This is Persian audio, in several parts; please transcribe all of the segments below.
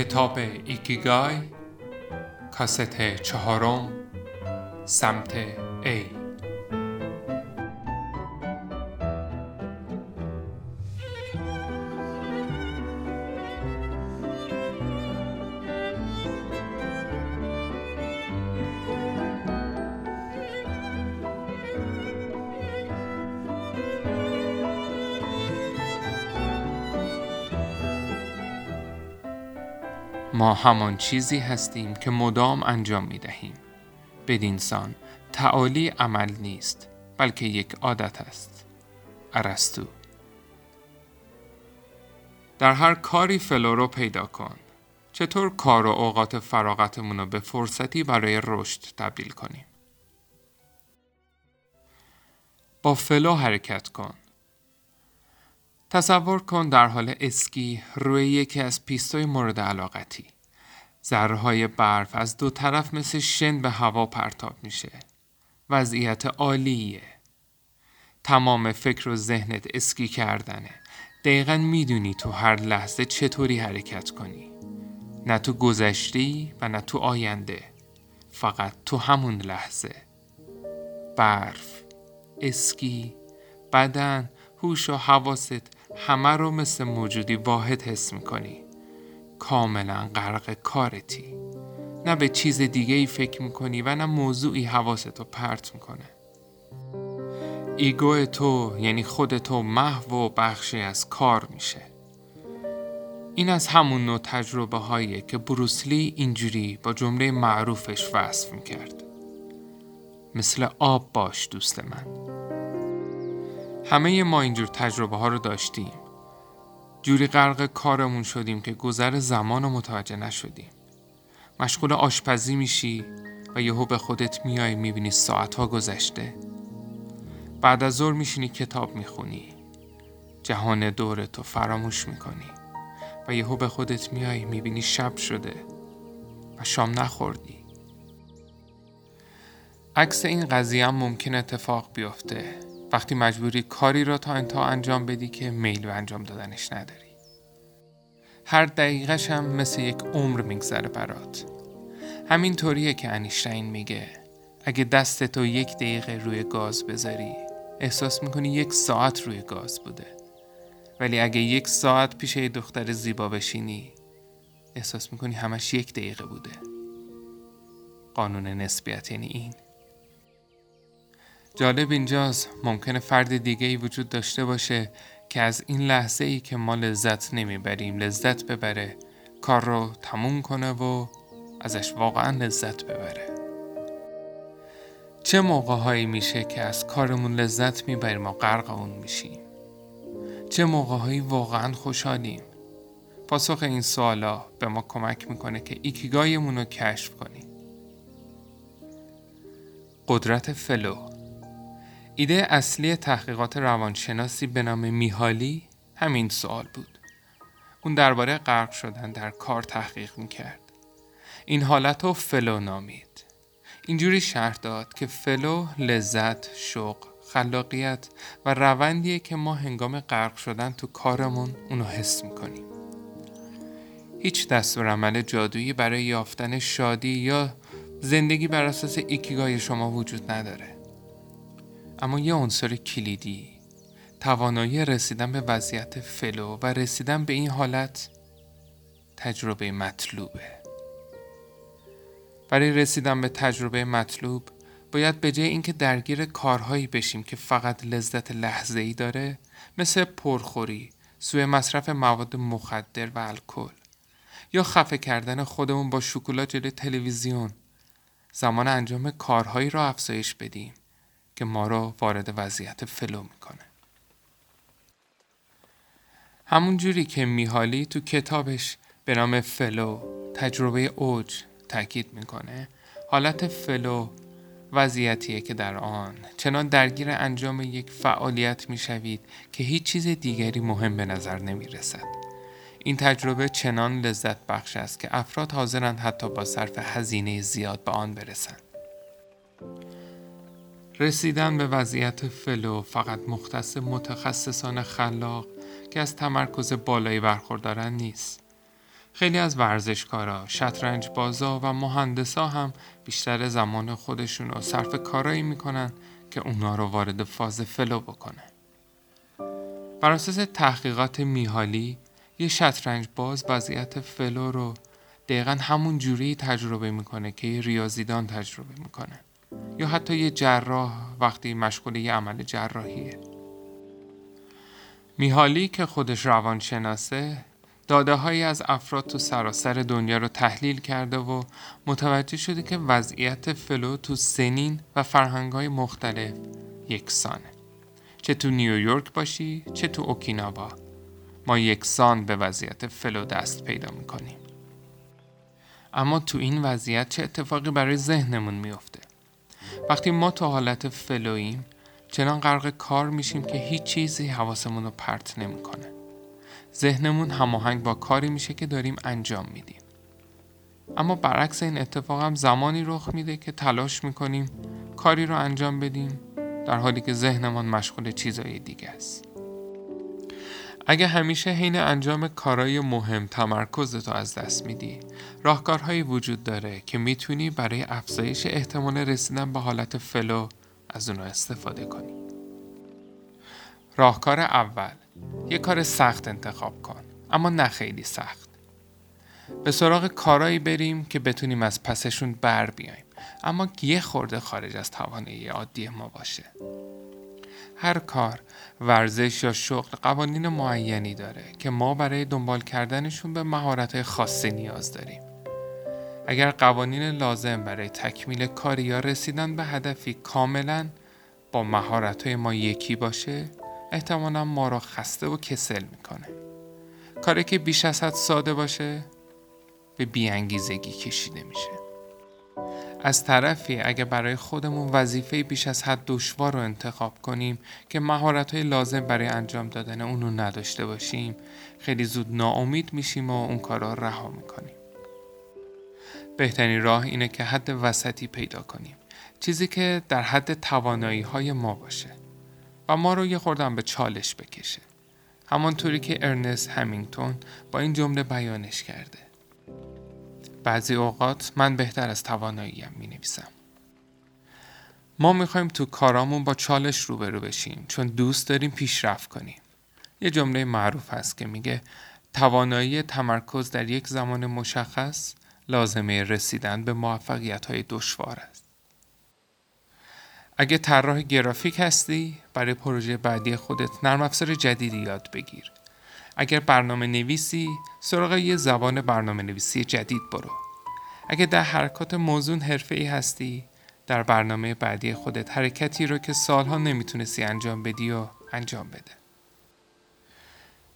کتاب ایکیگای کاست چهارم سمت A. ما همان چیزی هستیم که مدام انجام می دهیم. بدینسان تعالی عمل نیست بلکه یک عادت است. ارسطو در هر کاری flow رو پیدا کن. چطور کار و اوقات فراغتمون رو به فرصتی برای رشد تبدیل کنیم؟ با flow حرکت کن. تصور کن در حال اسکی روی یکی از پیستای مورد علاقتی. ذرهای برف از دو طرف مثل شن به هوا پرتاب میشه. وضعیت عالیه. تمام فکر و ذهنت اسکی کردنه. دقیقا می‌دونی تو هر لحظه چطوری حرکت کنی. نه تو گذشتی و نه تو آینده. فقط تو همون لحظه. برف، اسکی، بدن، هوش و حواست همه رو مثل موجودی واحد حس می‌کنی. کاملا غرق کارتی. نه به چیز دیگه ای فکر می‌کنی و نه موضوعی حواستو پرت می‌کنه. ایگو تو یعنی خود تو محو و بخشی از کار میشه. این از همون نوع تجربه هاییه که بروسلی اینجوری با جمله معروفش وصف می‌کرد. مثل آب باش دوست من. همه ما اینجور تجربه ها رو داشتیم. جوری غرق کارمون شدیم که گذر زمان رو متوجه نشدیم. مشغول آشپزی میشی و یهو به خودت میای می‌بینی ساعت ها گذشته. بعد از ظهر میشینی کتاب می‌خونی. جهان دورتو فراموش می‌کنی. و یهو به خودت میای می‌بینی شب شده و شام نخوردی. عکس این قضیه هم ممکن اتفاق بیفته وقتی مجبوری کاری را تا انتها انجام بدی که میل به انجام دادنش نداری. هر دقیقش هم مثل یک عمر میگذره برات. همین طوریه که انیشتین میگه اگه دست تو یک دقیقه روی گاز بذاری احساس می‌کنی یک ساعت روی گاز بوده. ولی اگه یک ساعت پیش یه دختر زیبا بشینی احساس می‌کنی همش یک دقیقه بوده. قانون نسبیت یعنی این. جالب اینجاست. ممکنه فرد دیگه ای وجود داشته باشه که از این لحظه ای که ما لذت نمی‌بریم لذت ببره کار رو تموم کنه و ازش واقعا لذت ببره. چه موقع هایی میشه که از کارمون لذت می‌بریم و غرق اون میشیم؟ چه موقع هایی واقعا خوشحالیم؟ پاسخ این سوالا به ما کمک می‌کنه که ایکیگایمون رو کشف کنیم. قدرت flow. ایده اصلی تحقیقات روانشناسی به نام میهالی همین سوال بود. اون درباره غرق شدن در کار تحقیق می‌کرد. این حالت رو flow نامید. اینجوری شرح داد که flow لذت، شوق، خلاقیت و روندیه که ما هنگام غرق شدن تو کارمون اونو حس می‌کنیم. هیچ دستورالعمل جادویی برای یافتن شادی یا زندگی بر اساس ایکیگای شما وجود نداره. اما یه عنصر کلیدی توانایی رسیدن به وضعیت flow و رسیدن به این حالت تجربه مطلوبه. برای رسیدن به تجربه مطلوب باید به جای اینکه درگیر کارهایی بشیم که فقط لذت لحظه ای داره مثل پرخوری، سوء مصرف مواد مخدر و الکل یا خفه کردن خودمون با شکلات جلوی تلویزیون زمان انجام کارهایی را افزایش بدیم. که ما را وارد وضعیت فلو می‌کنه همون جوری که میهالی تو کتابش به نام flow تجربه اوج تاکید می‌کنه حالت flow وضعیتیه که در آن چنان درگیر انجام یک فعالیت می‌شوید که هیچ چیز دیگری مهم به نظر نمی رسد. این تجربه چنان لذت بخش است که افراد حاضرند حتی با صرف هزینه زیاد به آن برسند. رسیدن به وضعیت flow فقط مختص متخصصان خلاق که از تمرکز بالایی برخوردارن نیست. خیلی از ورزشکارا، شطرنج بازا و مهندسا هم بیشتر زمان خودشون رو صرف کارایی می‌کنن که اونا رو وارد فاز flow بکنه. بر اساس تحقیقات میهالی یه شطرنج باز وضعیت flow رو دقیقا همون جوری تجربه می‌کنه که یه ریاضیدان تجربه می‌کنه یا حتی یه جراح وقتی مشغول یه عمل جراحیه. میهالی که خودش روانشناسه داده هایی از افراد تو سراسر دنیا رو تحلیل کرده و متوجه شده که وضعیت flow تو سنین و فرهنگ های مختلف یکسانه. چه تو نیویورک باشی چه تو اوکیناوا. ما یکسان به وضعیت flow دست پیدا می‌کنیم. اما تو این وضعیت چه اتفاقی برای ذهنمون میافته؟ وقتی ما تو حالت فلویم چنان غرق کار میشیم که هیچ چیزی حواسمون رو پرت نمی‌کنه. ذهنمون هماهنگ با کاری میشه که داریم انجام میدیم. اما برعکس این اتفاق هم زمانی رخ میده که تلاش می‌کنیم کاری رو انجام بدیم در حالی که ذهنمان مشغول چیزهای دیگه است. اگه همیشه حین انجام کارهای مهم تمرکز تو از دست میدی راهکارهایی وجود داره که می‌تونی برای افزایش احتمال رسیدن به حالت فلو از اونها استفاده کنی. راهکار اول یه کار سخت انتخاب کن اما نه خیلی سخت. به سراغ کارایی بریم که بتونیم از پسشون بر بیایم اما یه خورده خارج از توانایی عادی ما باشه. هر کار ورزش یا شغل قوانین معینی داره که ما برای دنبال کردنشون به مهارت خاصی نیاز داریم. اگر قوانین لازم برای تکمیل کاری یا رسیدن به هدفی کاملا با مهارت ما یکی باشه احتمالا ما را خسته و کسل می‌کنه. کاری که بیش از حد ساده باشه به بیانگیزگی کشیده میشه. از طرفی اگه برای خودمون وظیفه بیش از حد دشوار رو انتخاب کنیم که مهارت های لازم برای انجام دادن اونو نداشته باشیم خیلی زود ناامید میشیم و اون کارا رها می‌کنیم. بهترین راه اینه که حد وسطی پیدا کنیم. چیزی که در حد توانایی های ما باشه و ما رو یه خوردم به چالش بکشه. همانطوری که ارنست همینگتون با این جمله بیانش کرده. بعضی اوقات من بهتر از تواناییم می نویسم. ما می‌خوایم تو کارامون با چالش روبرو بشیم چون دوست داریم پیشرفت کنیم. یه جمله معروف هست که میگه توانایی تمرکز در یک زمان مشخص لازمه رسیدن به موفقیت های دشوار است. اگه طراح گرافیک هستی برای پروژه بعدی خودت نرم افزار جدیدی یاد بگیر اگر برنامه نویسی سراغ یه زبان برنامه نویسی جدید برو. اگر در حرکات موزون حرفه ای هستی در برنامه بعدی خودت حرکتی رو که سالها نمی‌تونستی انجام بدی و انجام بده.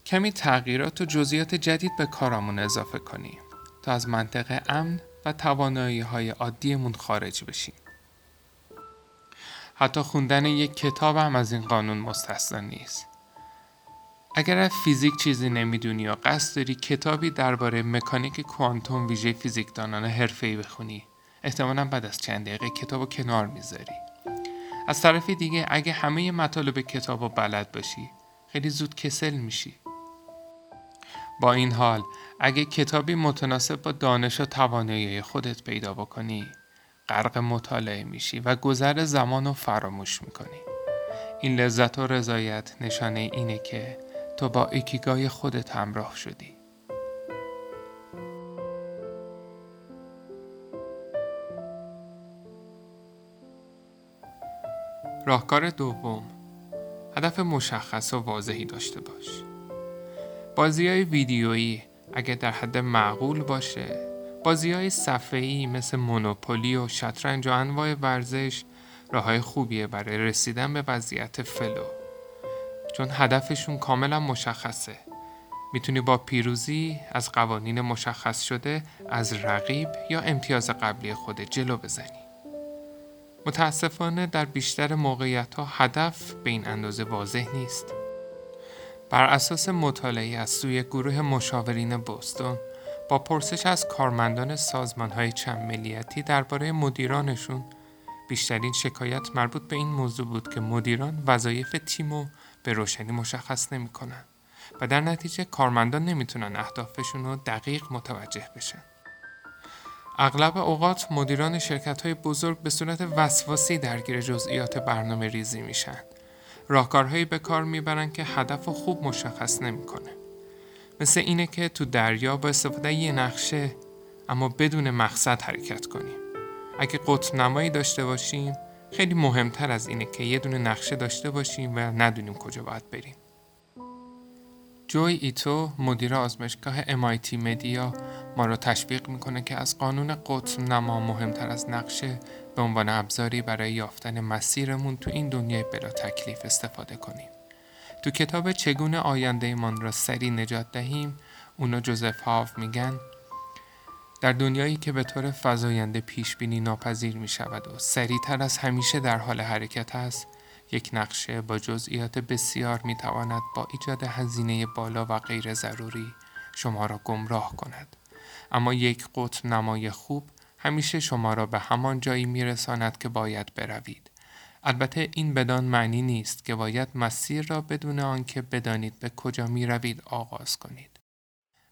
کمی تغییرات و جزئیات جدید به کارامون اضافه کنیم تا از منطقه امن و توانایی های عادیمون خارج بشیم حتی خوندن یک کتاب هم از این قانون مستثنا نیست. اگر از فیزیک چیزی نمی‌دونی یا قصد داری کتابی درباره مکانیک کوانتوم ویژه فیزیکدانان حرفه‌ای بخونی احتمالا بعد از چند دقیقه کتاب و کنار می‌ذاری. از طرف دیگه اگه همه مطالب کتاب و بلد باشی خیلی زود کسل میشی. با این حال اگه کتابی متناسب با دانش و توانایی خودت پیدا بکنی غرق مطالعه میشی و گذر زمان رو فراموش می‌کنی. این لذت و رضایت نشانه اینه که تو با ایکیگای خودت همراه شدی. راهکار دوم هدف مشخص و واضحی داشته باش. بازی های ویدیویی اگر در حد معقول باشه بازی های صفحه‌ای مثل مونوپولی و شطرنج و انواع ورزش راه های خوبیه برای رسیدن به وضعیت فلو. چون هدفشون کاملا مشخصه. می‌تونی با پیروزی از قوانین مشخص شده از رقیب یا امتیاز قبلی خود جلو بزنی. متاسفانه در بیشتر موقعیت ها هدف به این اندازه واضح نیست. بر اساس مطالعه از سوی گروه مشاورین بوستون با پرسش از کارمندان سازمان های چند ملیتی درباره مدیرانشون بیشترین شکایت مربوط به این موضوع بود که مدیران وظایف تیم رو به روشنی مشخص نمی کنن و در نتیجه کارمندان نمی‌تونن اهدافشون رو دقیق متوجه بشن. اغلب اوقات مدیران شرکت های بزرگ به صورت وسواسی درگیر جزئیات برنامه ریزی میشن. راهکارهایی به کار می‌برن که هدف خوب مشخص نمی‌کنه. مثل اینه که تو دریا با استفاده یه نقشه اما بدون مقصد حرکت کنیم. اگه قطب نمایی داشته باشیم خیلی مهمتر از اینه که یه دونه نقشه داشته باشیم و ندونیم کجا باید بریم. جوی ایتو مدیر آزمایشگاه MIT مدیا ما را تشویق می‌کنه که از قانون قطب نما مهمتر از نقشه به عنوان ابزاری برای یافتن مسیرمون تو این دنیای بلا تکلیف استفاده کنیم. تو کتاب چگونه آینده من را سری نجات دهیم اونا جوزف هاف میگن در دنیایی که به طور فضاینده پیش بینی ناپذیر می شود و سریعتر از همیشه در حال حرکت است یک نقشه با جزئیات بسیار می تواند با ایجاد هزینه بالا و غیر ضروری شما را گمراه کند. اما یک قطب نمای خوب همیشه شما را به همان جایی می رساند که باید بروید. البته این بدان معنی نیست که باید مسیر را بدون آنکه بدانید به کجا می روید آغاز کنید.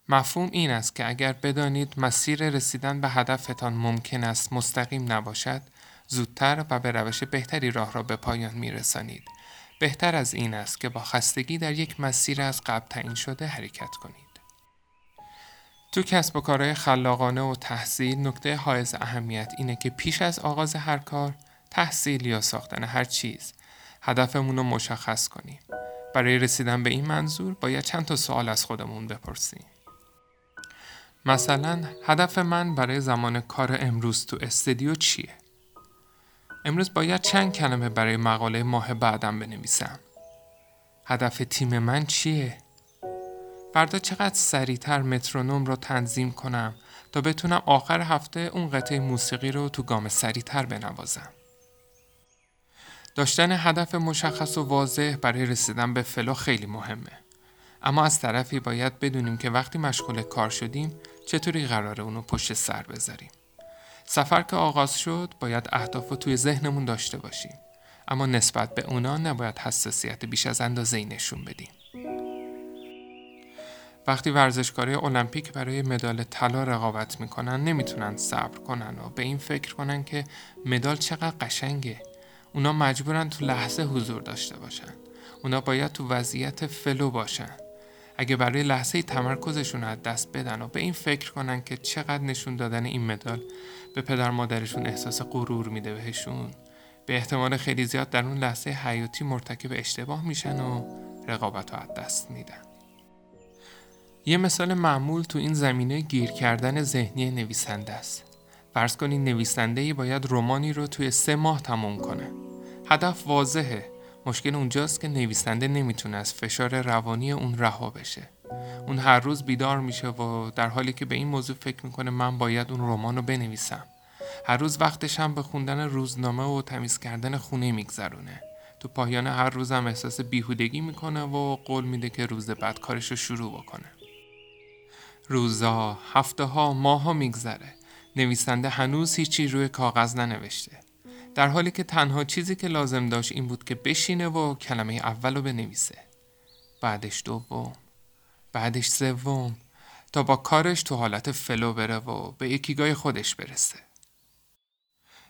مفهوم این است که اگر بدانید مسیر رسیدن به هدفتان ممکن است مستقیم نباشد زودتر و به روش بهتری راه را به پایان می رسانید. بهتر از این است که با خستگی در یک مسیر از قبل تعیین شده حرکت کنید. تو کسب و کارهای خلاقانه و تحصیل نکته حائز اهمیت اینه که پیش از آغاز هر کار تحصیل یا ساختن هر چیز هدفمون رو مشخص کنیم. برای رسیدن به این منظور باید چند تا سوال از خودمون بپرسیم. مثلا هدف من برای زمان کار امروز تو استدیو چیه؟ امروز باید چند کلمه برای مقاله ماه بعدم بنویسم. هدف تیم من چیه؟ فردا چقدر سریعتر مترونوم رو تنظیم کنم تا بتونم آخر هفته اون قطعه موسیقی رو تو گام سریعتر بنوازم. داشتن هدف مشخص و واضح برای رسیدن به فلو خیلی مهمه. اما از طرفی باید بدونیم که وقتی مشغول کار شدیم چطوری قراره اونو پشت سر بذاریم. سفر که آغاز شد باید اهداف رو توی ذهنمون داشته باشیم. اما نسبت به اونا نباید حساسیت بیش از اندازه ای نشون بدیم. وقتی ورزشکاری المپیک برای مدال طلا رقابت می‌کنن نمی‌تونن صبر کنن و به این فکر کنن که مدال چقدر قشنگه. اونا مجبورن تو لحظه حضور داشته باشن. اونا باید تو وضعیت فلو باشن. اگه برای لحظه تمرکزشون از دست بدن و به این فکر کنن که چقدر نشون دادن این مدال به پدر مادرشون احساس غرور میده بهشون به احتمال خیلی زیاد در اون لحظه حیاتی مرتکب اشتباه میشن و رقابت رو از دست میدن. یه مثال معمول تو این زمینه گیر کردن ذهنی نویسنده است. فرض کنید نویسنده ای باید رومانی رو توی سه ماه تموم کنه. هدف واضحه. مشکل اونجاست که نویسنده نمی‌تونه از فشار روانی اون رها بشه. اون هر روز بیدار میشه و در حالی که به این موضوع فکر می‌کنه من باید اون رمان رو بنویسم. هر روز وقتش هم به خوندن روزنامه و تمیز کردن خونه میگذرونه. تو پایان هر روزم احساس بیهودگی می‌کنه و قول میده که روز بعد کارش رو شروع بکنه. روزا، هفته ها، ماه ها میگذره. نویسنده هنوز هیچی روی کاغذ ننوشته. در حالی که تنها چیزی که لازم داشت این بود که بشینه و کلمه اول رو بنویسه. بعدش دوم. بعدش سوم. تا با کارش تو حالت flow بره و به ایکیگای خودش برسه.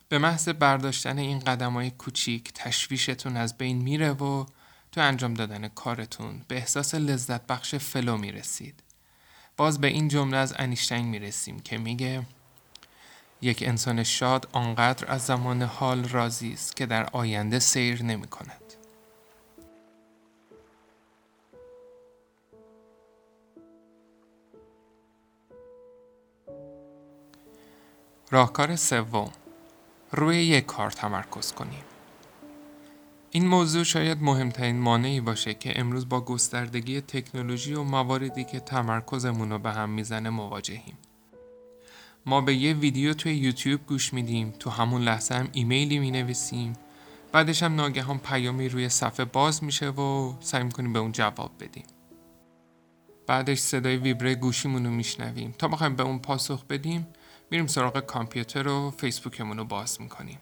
به محض برداشتن این قدم های کوچیک تشویشتون از بین میره و تو انجام دادن کارتون به احساس لذت بخش flow می‌رسید. باز به این جمله از انیشتین می‌رسیم که میگه یک انسان شاد آنقدر از زمان حال راضی است که در آینده سیر نمی کند. راهکار سوم روی یک کار تمرکز کنیم. این موضوع شاید مهمترین مانعی باشه که امروز با گستردگی تکنولوژی و مواردی که تمرکزمون رو به هم می‌زنه مواجهیم. ما به یه ویدیو توی یوتیوب گوش میدیم. تو همون لحظه هم ایمیلی می نویسیم بعدش هم ناگهان پیامی روی صفحه باز میشه و سعی می‌کنیم به اون جواب بدیم. بعدش صدای ویبره گوشیمون رو میشنویم. تا بخوایم به اون پاسخ بدیم میریم سراغ کامپیوتر و فیسبوکمون رو باز می‌کنیم.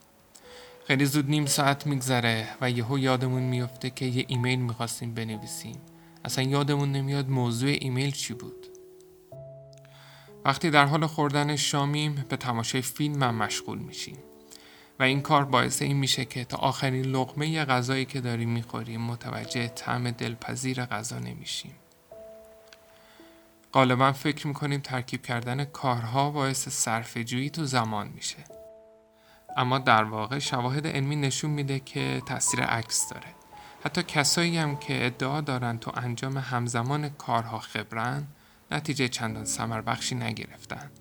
خیلی زود نیم ساعت میگذره و یهو یادمون میفته که یه ایمیل می‌خواستیم بنویسیم. اصلا یادمون نمیاد موضوع ایمیل چی بود. وقتی در حال خوردن شامیم به تماشای فیلم هم مشغول میشیم. و این کار باعث این میشه که تا آخرین لقمه غذایی که داریم می‌خوریم متوجه طعم دلپذیر غذا نمیشیم. غالبا فکر می‌کنیم ترکیب کردن کارها باعث صرف جویی تو زمان میشه. اما در واقع شواهد علمی نشون میده که تاثیر عکس داره. حتی کسایی هم که ادعا دارن تو انجام همزمان کارها خبرن نتیجه چندان سمر بخشی نگرفتن.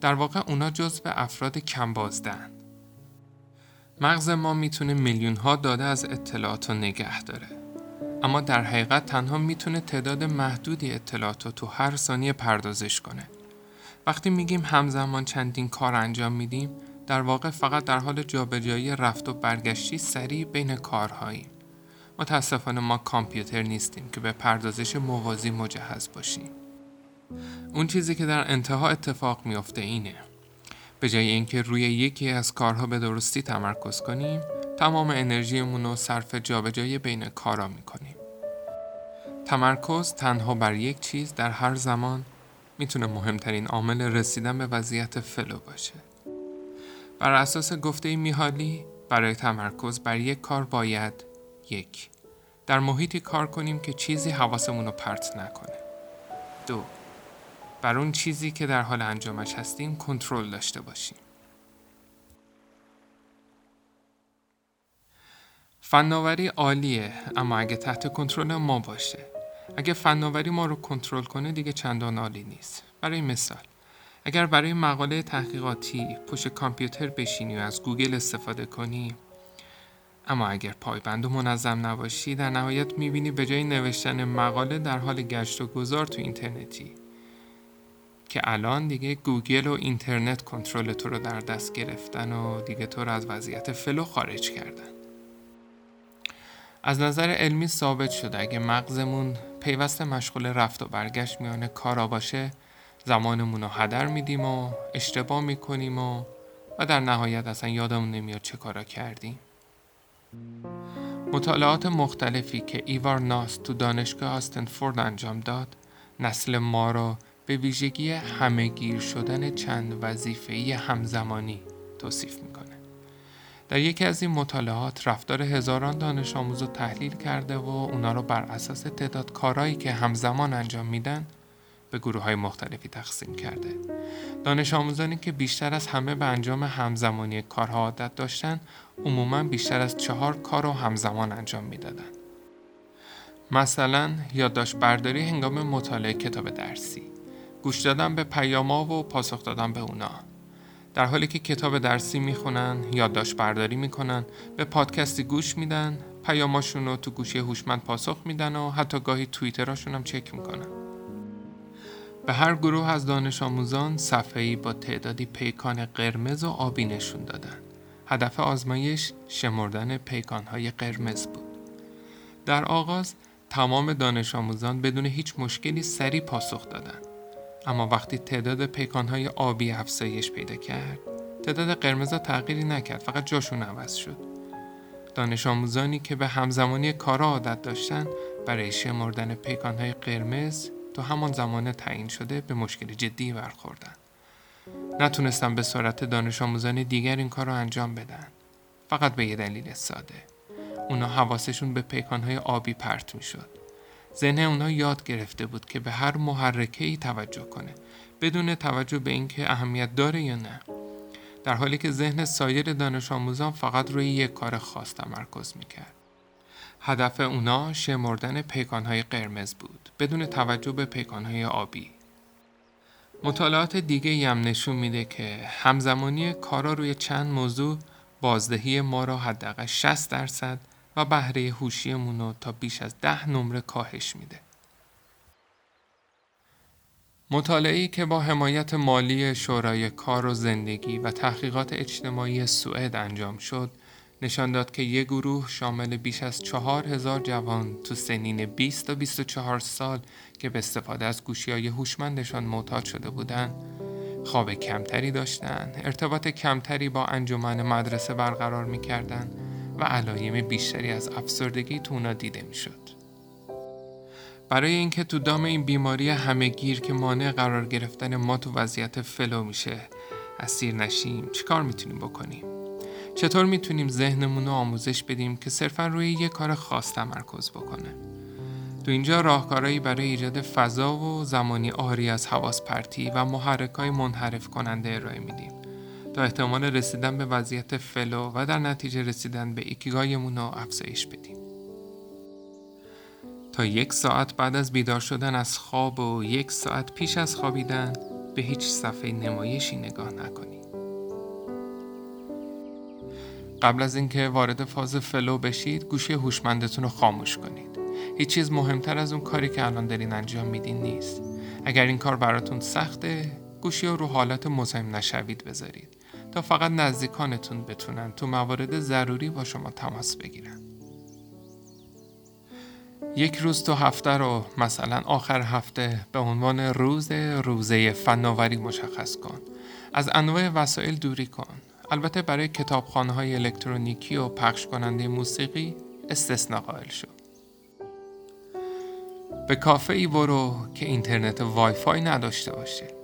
در واقع اونا جز به افراد کم بازدن. مغز ما می‌تونه میلیون ها داده از اطلاعات رو نگه داره. اما در حقیقت تنها می‌تونه تعداد محدودی اطلاعات رو تو هر ثانیه پردازش کنه. وقتی میگیم همزمان چندین کار انجام میدیم در واقع فقط در حال جابجایی رفت و برگشتی سریع بین کارهاییم. متاسفانه ما کامپیوتر نیستیم که به پردازش موازی مجهز باشیم. اون چیزی که در انتها اتفاق میافته اینه. به جای اینکه روی یکی از کارها به درستی تمرکز کنیم تمام انرژیمون رو صرف جابجایی بین کارا می‌کنیم. تمرکز تنها بر یک چیز در هر زمان می‌تونه مهمترین عامل رسیدن به وضعیت فلو باشه. بر اساس گفته میهالی برای تمرکز بر یک کار باید یک در محیطی کار کنیم که چیزی حواسمون رو پرت نکنه. دو بر اون چیزی که در حال انجامش هستیم کنترل داشته باشیم. فناوری عالیه اما اگه تحت کنترل ما باشه. اگه فناوری ما رو کنترل کنه دیگه چندان عالی نیست. برای مثال اگر برای مقاله تحقیقاتی پشت کامپیوتر بشینی و از گوگل استفاده کنی اما اگر پایبند و منظم نباشی در نهایت می‌بینی به جای نوشتن مقاله در حال گشت و گذار تو اینترنتی. که الان دیگه گوگل و اینترنت کنترل تو رو در دست گرفتن و دیگه تو رو از وضعیت flow خارج کردن. از نظر علمی ثابت شده اگه مغزمون پیوست مشغول رفت و برگشت میانه کارا باشه زمانمون رو هدر میدیم و اشتباه می‌کنیم و و در نهایت اصلا یادمون نمیاد چه کارا کردیم. مطالعات مختلفی که ایوار ناس تو دانشگاه آستنفورد انجام داد نسل ما را به ویژگی همهگیر شدن چند وظیفه‌ای همزمانی توصیف می‌کنه. در یکی از این مطالعات رفتار هزاران دانش آموز رو تحلیل کرده و اونا رو بر اساس تعداد کارهایی که همزمان انجام میدن به گروه های مختلفی تقسیم کرده. دانش آموزانی که بیشتر از همه به انجام همزمانی کارها عادت داشتن عموما بیشتر از چهار کار رو همزمان انجام می‌دادن. مثلا یادداشت برداری هنگام مطالعه کتاب درسی گوش دادن به پیاما و پاسخ دادن به اونا. در حالی که کتاب درسی می‌خونن یادداشت برداری می‌کنن به پادکستی گوش میدن پیاماشون رو تو گوشی هوشمند پاسخ میدن و حتی گاهی توییتراشون هم چک می‌کنن. به هر گروه از دانش آموزان صفحه‌ای با تعدادی پیکان قرمز و آبی نشون دادن. هدف آزمایش شمردن پیکانهای قرمز بود. در آغاز تمام دانش آموزان بدون هیچ مشکلی سریع پاسخ دادند اما وقتی تعداد پیکانهای آبی افزایش پیدا کرد تعداد قرمز تغییری نکرد فقط جاشون عوض شد. دانش آموزانی که به همزمانی کارا عادت داشتن برای شمردن پیکانهای قرمز تو همان زمان تعیین شده به مشکل جدی برخوردن. نتونستن به سرعت دانش آموزان دیگر این کار رو انجام بدن. فقط به یه دلیل ساده. اونا حواسشون به پیکانهای آبی پرت می شد ذهن اونا یاد گرفته بود که به هر محرکه ای توجه کنه بدون توجه به اینکه اهمیت داره یا نه. در حالی که ذهن سایر دانش آموزان فقط روی یک کار خاص تمرکز می‌کرد. هدف اونا شمردن پیکانهای قرمز بود بدون توجه به پیکانهای آبی. مطالعات دیگه هم نشون میده که همزمانی کارا روی چند موضوع بازدهی ما را حداقل 60 درصد و بهره هوشیمون رو تا بیش از ده نمره کاهش میده. مطالعه‌ای که با حمایت مالی شورای کار و زندگی و تحقیقات اجتماعی سوئد انجام شد، نشان داد که یک گروه شامل بیش از چهار هزار جوان تو سنین 20 تا 24 سال که به استفاده از گوشی های هوشمندشان معتاد شده بودند، خواب کمتری داشتند، ارتباط کمتری با انجمن مدرسه برقرار می‌کردند و علایم بیشتری از افسردگی تو اونا دیده می‌شد. برای اینکه تو دام این بیماری همه گیر که مانع قرار گرفتن ما تو وضعیت فلو میشه اسیر نشیم چیکار می‌تونیم بکنیم؟ چطور می‌تونیم ذهنمون رو آموزش بدیم که صرفا روی یه کار خاص تمرکز بکنه؟ تو اینجا راهکارهایی برای ایجاد فضا و زمانی آری از حواس پرتی و محرک های منحرف کننده ارائه میدیم. تا احتمال رسیدن به وضعیت flow و در نتیجه رسیدن به ایکیگایمون رو افزایش بدیم تا یک ساعت بعد از بیدار شدن از خواب و یک ساعت پیش از خوابیدن به هیچ صفحه نمایشی نگاه نکنید. قبل از اینکه وارد فاز flow بشید گوشی هوشمندتون رو خاموش کنید. هیچ چیز مهمتر از اون کاری که الان دارین انجام میدین نیست. اگر این کار براتون سخته گوشی رو رو حالت مزاحم نشوید بذارید فقط نزدیکانتون بتونن تو موارد ضروری با شما تماس بگیرن. یک روز تو هفته رو مثلا آخر هفته به عنوان روز روزه فناوری مشخص کن. از انواع وسایل دوری کن. البته برای کتابخانه های الکترونیکی و پخش کننده موسیقی استثنا قائل شد. به کافه ای برو که اینترنت وای فای نداشته باشه.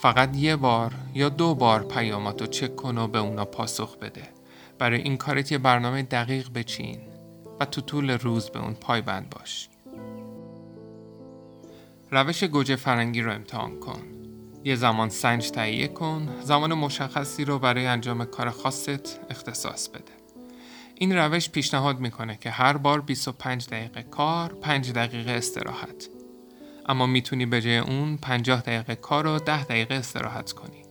فقط یه بار یا دو بار پیاماتو چک کن و به اونا پاسخ بده. برای این کارت یه برنامه دقیق بچین و تو طول روز به اون پایبند باش. روش گوجه فرنگی رو امتحان کن. یه زمان سنج تهیه کن، زمان مشخصی رو برای انجام کار خاصت اختصاص بده. این روش پیشنهاد می‌کنه که هر بار 25 دقیقه کار، 5 دقیقه استراحت. اما می‌تونی به جای اون 50 دقیقه کار و 10 دقیقه استراحت کنی.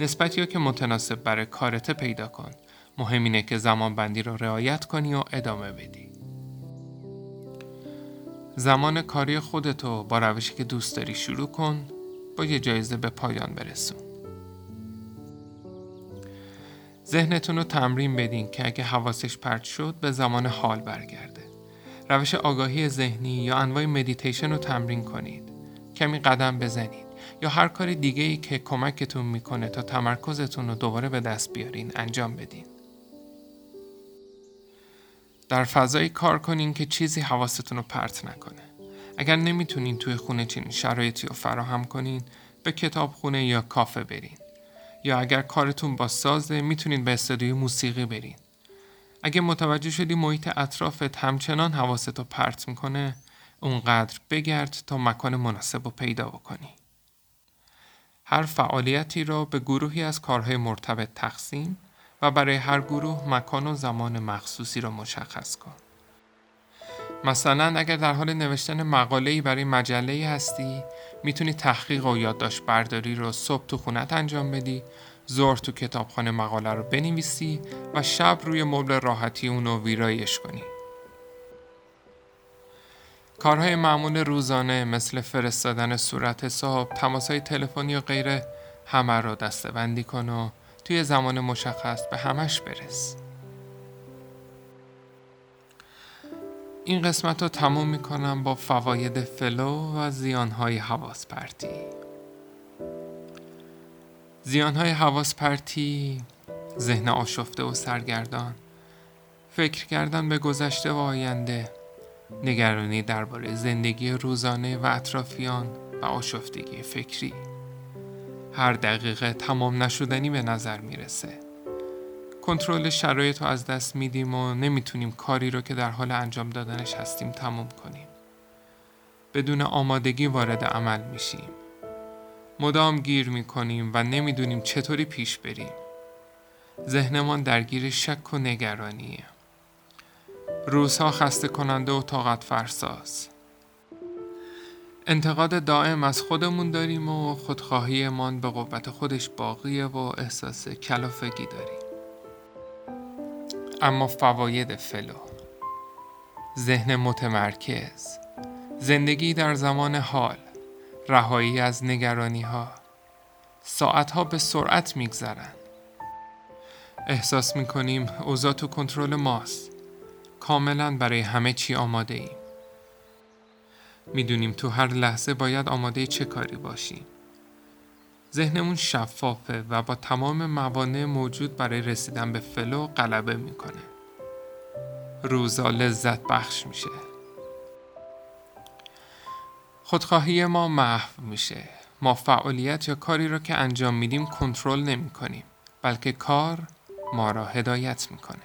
نسبتی که متناسب برای کارت پیدا کن مهم اینه که زمان بندی رو رعایت کنی و ادامه بدی. زمان کاری خودتو با روشی که دوست داری شروع کن با یه جایزه به پایان برسون. ذهنتون رو تمرین بدین که اگه حواسش پرت شد به زمان حال برگرده. روش آگاهی ذهنی یا انواع مدیتیشن رو تمرین کنید. کمی قدم بزنید یا هر کار دیگه ای که کمکتون می‌کنه تا تمرکزتون رو دوباره به دست بیارین انجام بدین. در فضایی کار کنین که چیزی حواستون رو پرت نکنه. اگر نمی‌تونین توی خونه چنین شرایطی رو فراهم کنین به کتاب خونه یا کافه برین. یا اگر کارتون با سازه می‌تونین به استودیوی موسیقی برین. اگه متوجه شدی محیط اطرافت همچنان حواستو پرت می‌کنه اونقدر بگرد تا مکان مناسب رو پیدا بکنی. هر فعالیتی را به گروهی از کارهای مرتبط تقسیم و برای هر گروه مکان و زمان مخصوصی را مشخص کن. مثلا اگر در حال نوشتن مقاله‌ای برای مجله هستی می‌تونی تحقیق و یادداشت برداری رو صبح تو خونت انجام بدی ظهر تو کتابخانه مقاله رو بنویسی و شب روی مبل راحتی اونو ویرایش کنی کارهای معمول روزانه مثل فرستادن صورت حساب، تماسهای تلفنی و غیره همه رو دسته کن و توی زمان مشخص به همش برس. این قسمت رو تموم می‌کنم با فواید فلو و زیانهای حواس پرتی. زیانهای حواس پرتی ذهن آشفته و سرگردان فکر کردن به گذشته و آینده نگرانی درباره زندگی روزانه و اطرافیان و آشفتگی فکری. هر دقیقه تمام نشدنی به نظر می‌رسه. کنترل شرایط رو از دست میدیم و نمی‌تونیم کاری رو که در حال انجام دادنش هستیم تموم کنیم. بدون آمادگی وارد عمل میشیم. مدام گیر می‌کنیم و نمی‌دونیم چطوری پیش بریم. ذهنمان درگیر شک و نگرانیه. روزها خسته کننده و طاقت فرساز. انتقاد دائم از خودمون داریم و خودخواهیمان به قوت خودش باقیه و احساس کلافگی داریم. اما فواید flow. ذهن متمرکز. زندگی در زمان حال. رهایی از نگرانی ها ساعت ها به سرعت میگذرن. احساس می‌کنیم اوضاع تو کنترل ماست. کاملا برای همه چی آماده ایم می‌دونیم تو هر لحظه باید آماده چه کاری باشیم. ذهنمون شفافه و با تمام موانع موجود برای رسیدن به flow غلبه می‌کنه. روزا لذت بخش میشه. خودخواهی ما محو میشه. ما فعالیت یا کاری را که انجام میدیم کنترل نمی کنیم بلکه کار ما را هدایت می‌کنه.